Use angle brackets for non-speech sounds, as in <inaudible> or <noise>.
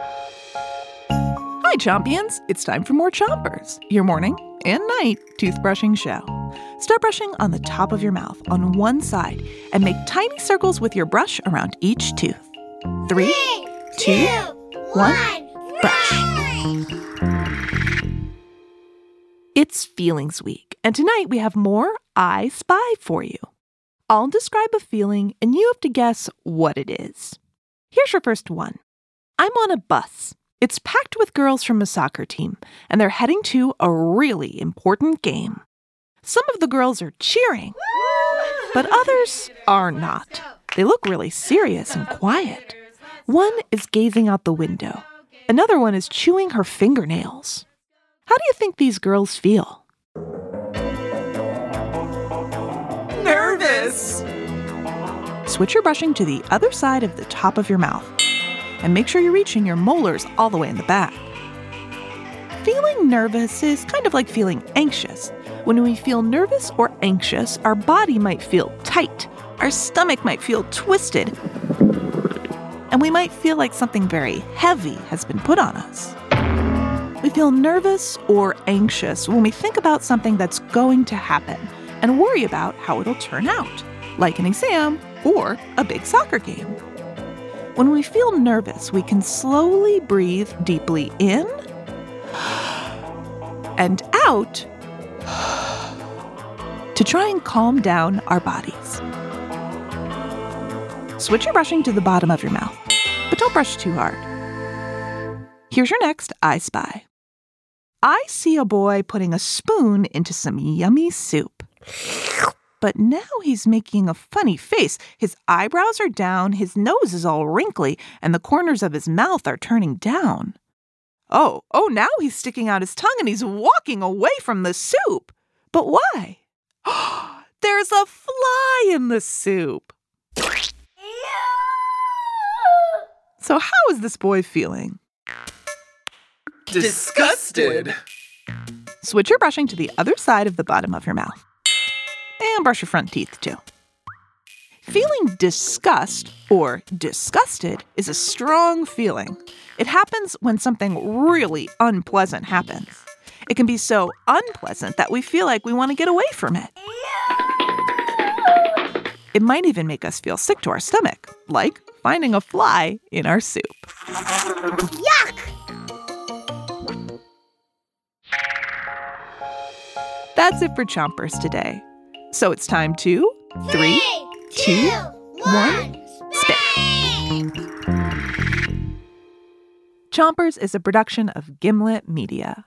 Hi, Chompions! It's time for more Chompers, your morning and night toothbrushing show. Start brushing on the top of your mouth on one side and make tiny circles with your brush around each tooth. Three, two, one, brush. It's Feelings Week, and tonight we have more I Spy for you. I'll describe a feeling, and you have to guess what it is. Here's your first one I'm on a bus. It's packed with girls from a soccer team, and they're heading to a really important game. Some of the girls are cheering, but others are not. They look really serious and quiet. One is gazing out the window, another one is chewing her fingernails. How do you think these girls feel? Nervous! Switch your brushing to the other side of the top of your mouth and make sure you're reaching your molars all the way in the back. Feeling nervous is kind of like feeling anxious. When we feel nervous or anxious, our body might feel tight, our stomach might feel twisted, and we might feel like something very heavy has been put on us. We feel nervous or anxious when we think about something that's going to happen and worry about how it'll turn out, like an exam or a big soccer game. When we feel nervous, we can slowly breathe deeply in and out to try and calm down our bodies. Switch your brushing to the bottom of your mouth, but don't brush too hard. Here's your next I Spy. I see a boy putting a spoon into some yummy soup. But now he's making a funny face. His eyebrows are down, his nose is all wrinkly, and the corners of his mouth are turning down. Oh, oh, now he's sticking out his tongue and he's walking away from the soup. But why? <gasps> There's a fly in the soup. So, how is this boy feeling? Disgusted! Switch your brushing to the other side of the bottom of your mouth. And brush your front teeth too. Feeling disgust or disgusted is a strong feeling. It happens when something really unpleasant happens. It can be so unpleasant that we feel like we want to get away from it. It might even make us feel sick to our stomach, like finding a fly in our soup. Yuck! That's it for Chompers today. So it's time to three, two, one, spit. Chompers is a production of Gimlet Media.